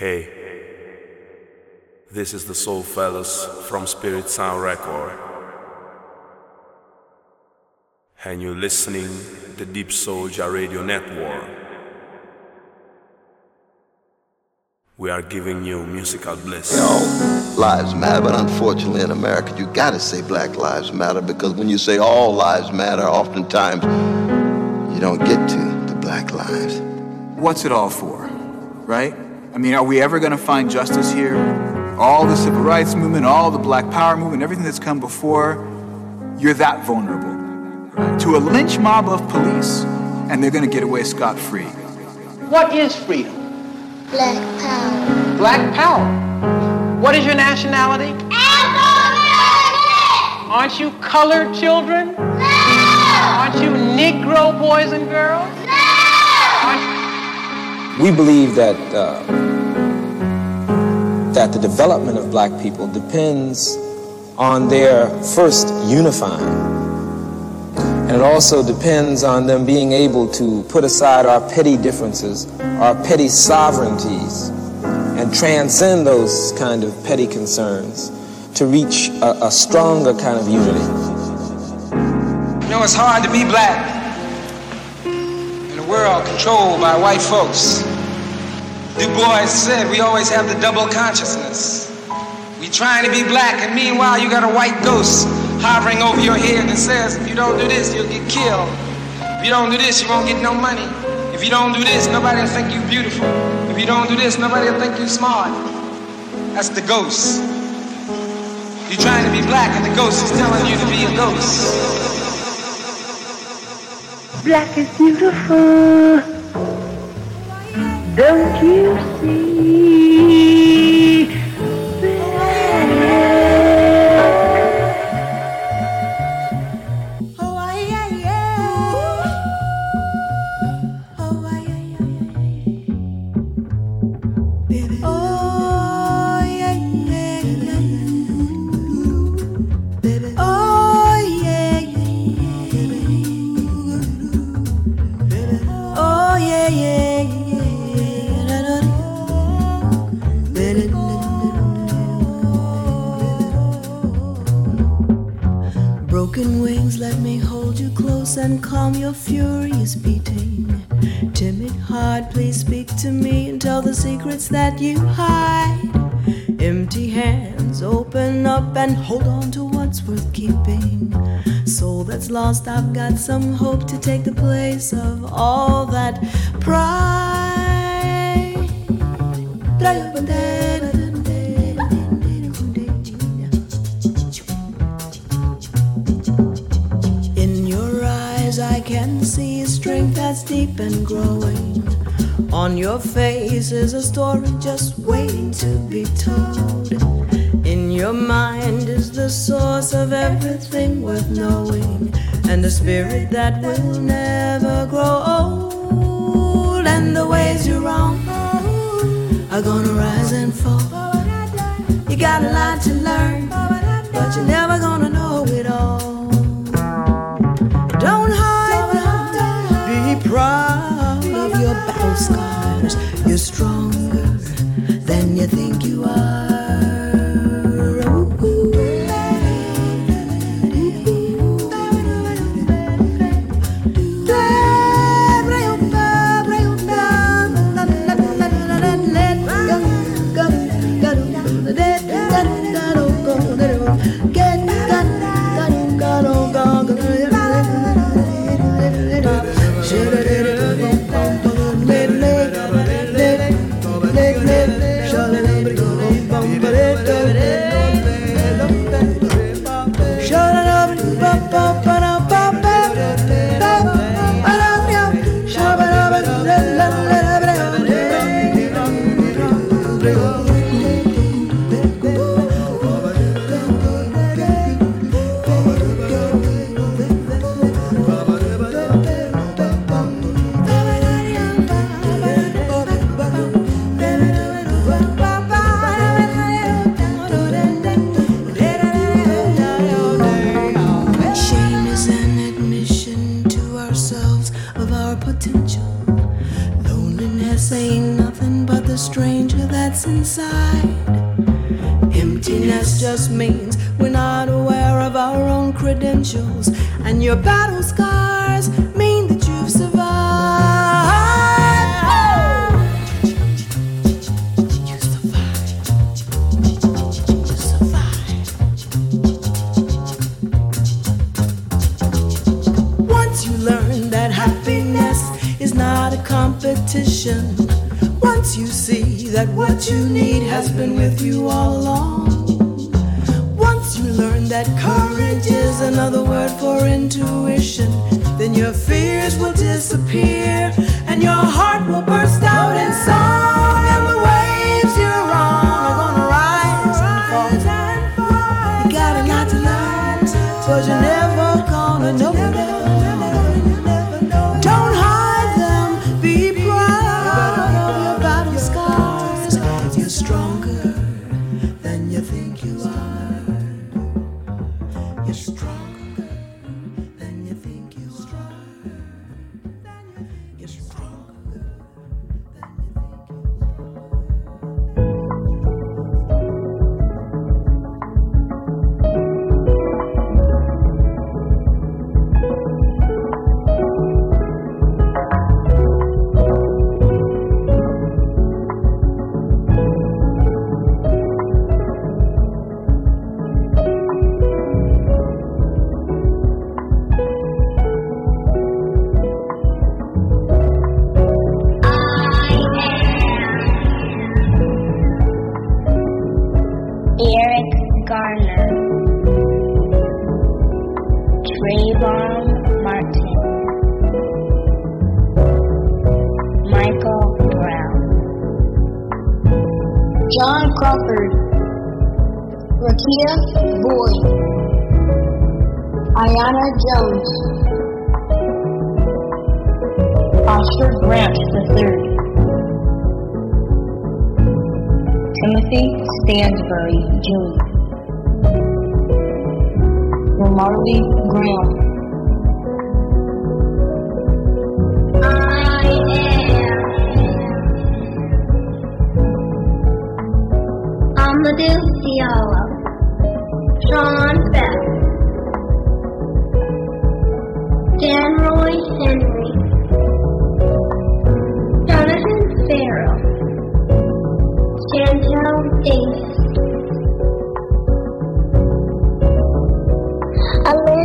Hey, this is the Soul Fellas from Spirit Sound Record. And you're listening to Deep Soulja Radio Network. We are giving you musical bliss. You know, lives matter, but unfortunately in America, you gotta say Black Lives Matter because when you say all lives matter, oftentimes you don't get to the Black lives. What's it all for, right? I mean, are we ever gonna find justice here? All the civil rights movement, all the Black Power movement, everything that's come before, you're that vulnerable right? to a lynch mob of police, and they're gonna get away scot free. What is freedom? Black power. Black power. What is your nationality? African! Aren't you colored children? No! Aren't you Negro boys and girls? We believe that uh, that the development of black people depends on their first unifying. And it also depends on them being able to put aside our petty differences, our petty sovereignties, and transcend those kind of petty concerns to reach a, a stronger kind of unity. You know, it's hard to be black world controlled by white folks. Du Bois said we always have the double consciousness. We trying to be black, and meanwhile you got a white ghost hovering over your head that says, if you don't do this, you'll get killed. If you don't do this, you won't get no money. If you don't do this, nobody will think you beautiful. If you don't do this, nobody will think you smart. That's the ghost. You're trying to be black, and the ghost is telling you to be a ghost. Black is beautiful. Don't you see?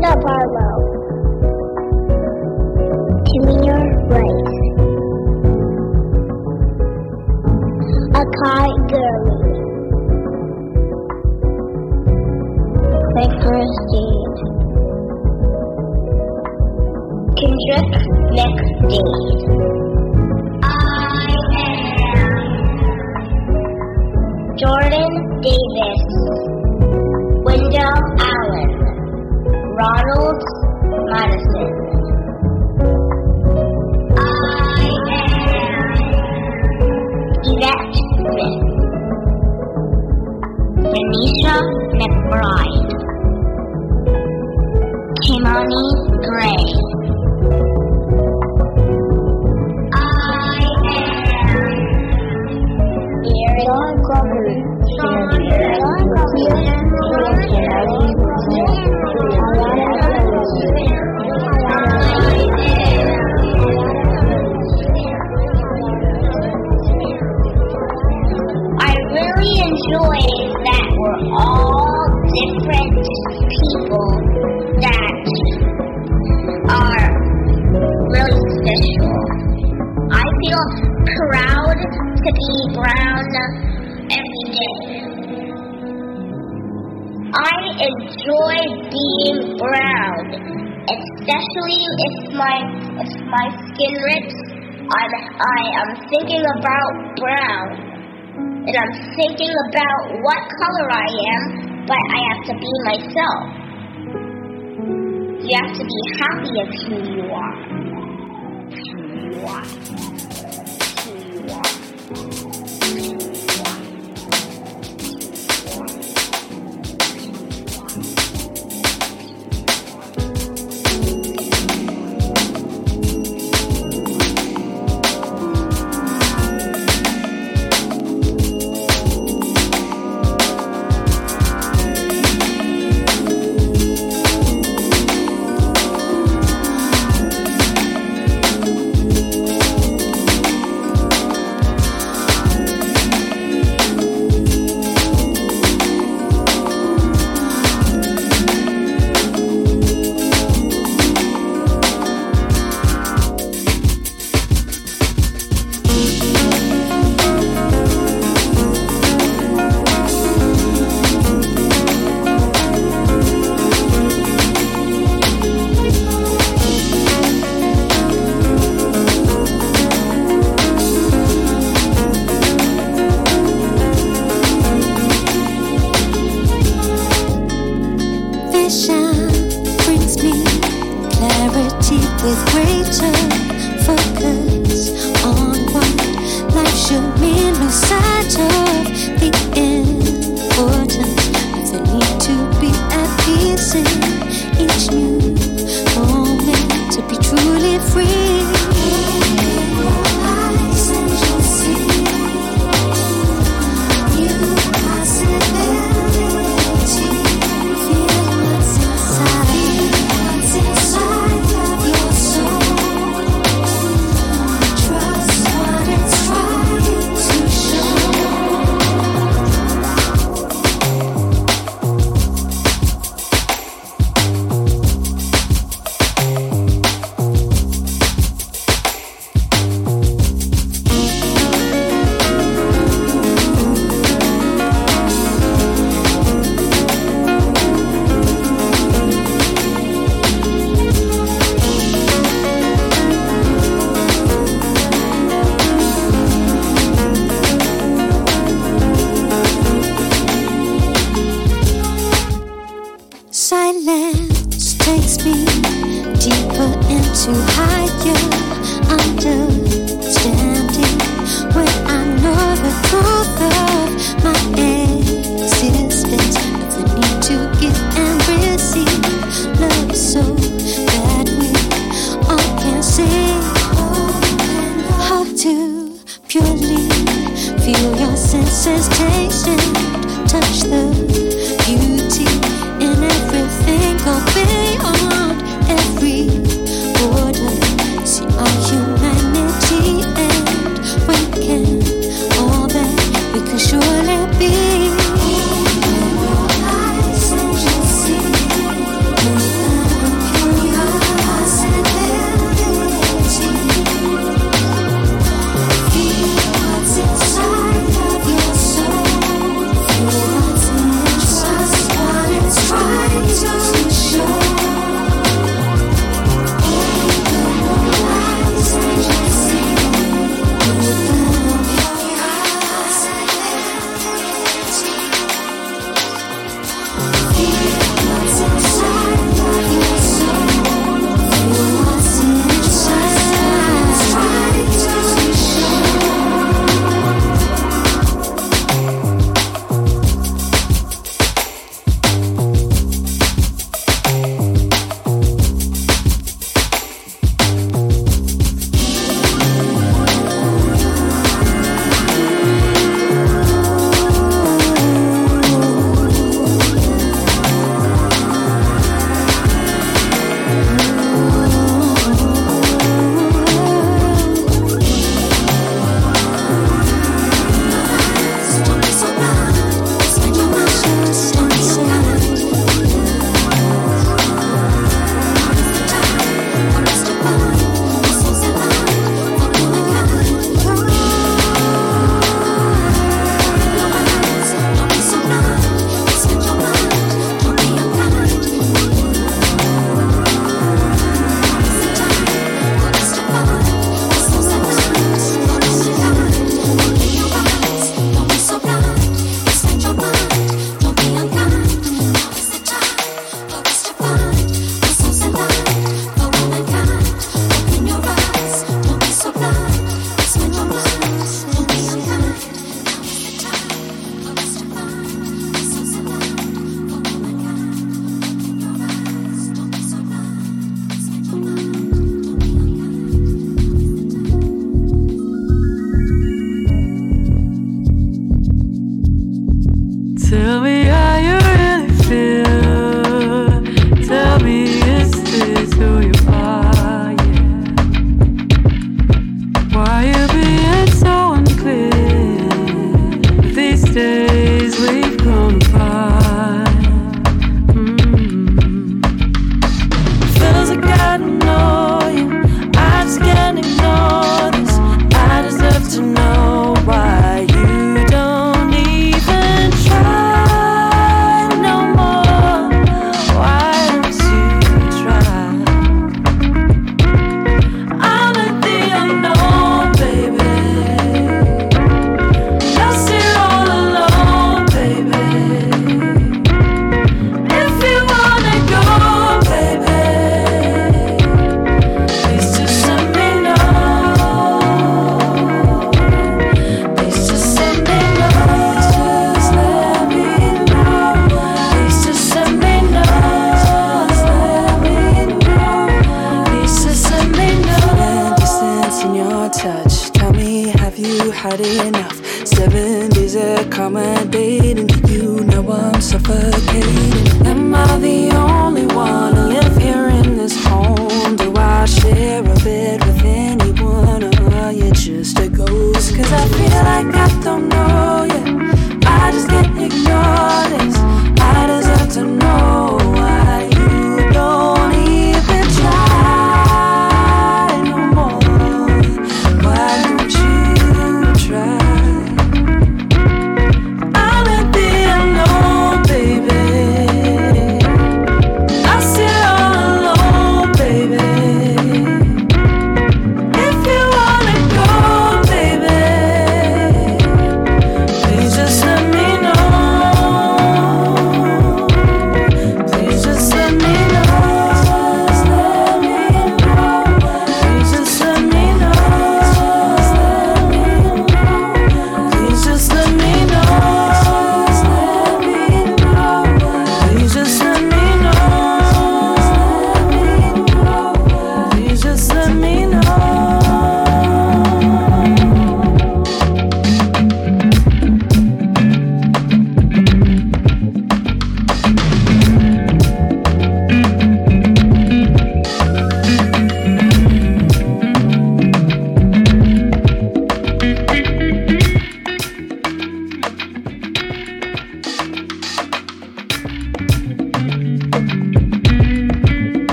Linda Barlow. Tamir Rice. Akai Gurley. Nicholas Dave. Kendrick McDade. skin rips. I'm, I am thinking about brown. And I'm thinking about what color I am, but I have to be myself. You have to be happy of who you are.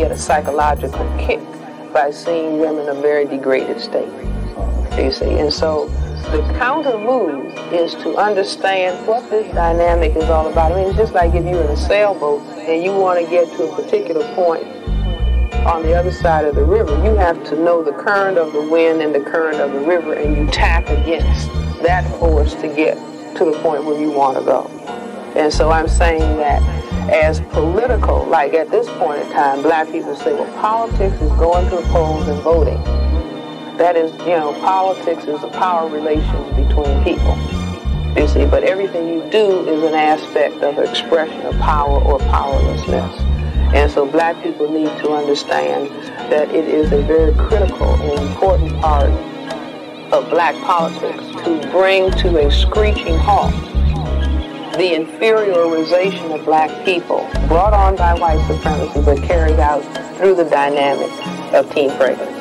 Get a psychological kick by seeing women in a very degraded state. You see, and so the counter move is to understand what this dynamic is all about. I mean, it's just like if you're in a sailboat and you want to get to a particular point on the other side of the river, you have to know the current of the wind and the current of the river, and you tack against that force to get to the point where you want to go. And so I'm saying that as political, like at this point in time, black people say, well, politics is going to the polls and voting. That is, you know, politics is the power relations between people. You see, but everything you do is an aspect of expression of power or powerlessness. And so black people need to understand that it is a very critical and important part of black politics to bring to a screeching halt the inferiorization of black people brought on by white supremacy but carried out through the dynamic of Team pregnancy.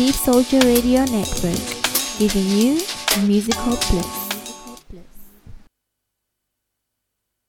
Deepsoulja Radio Network, giving you musical bliss.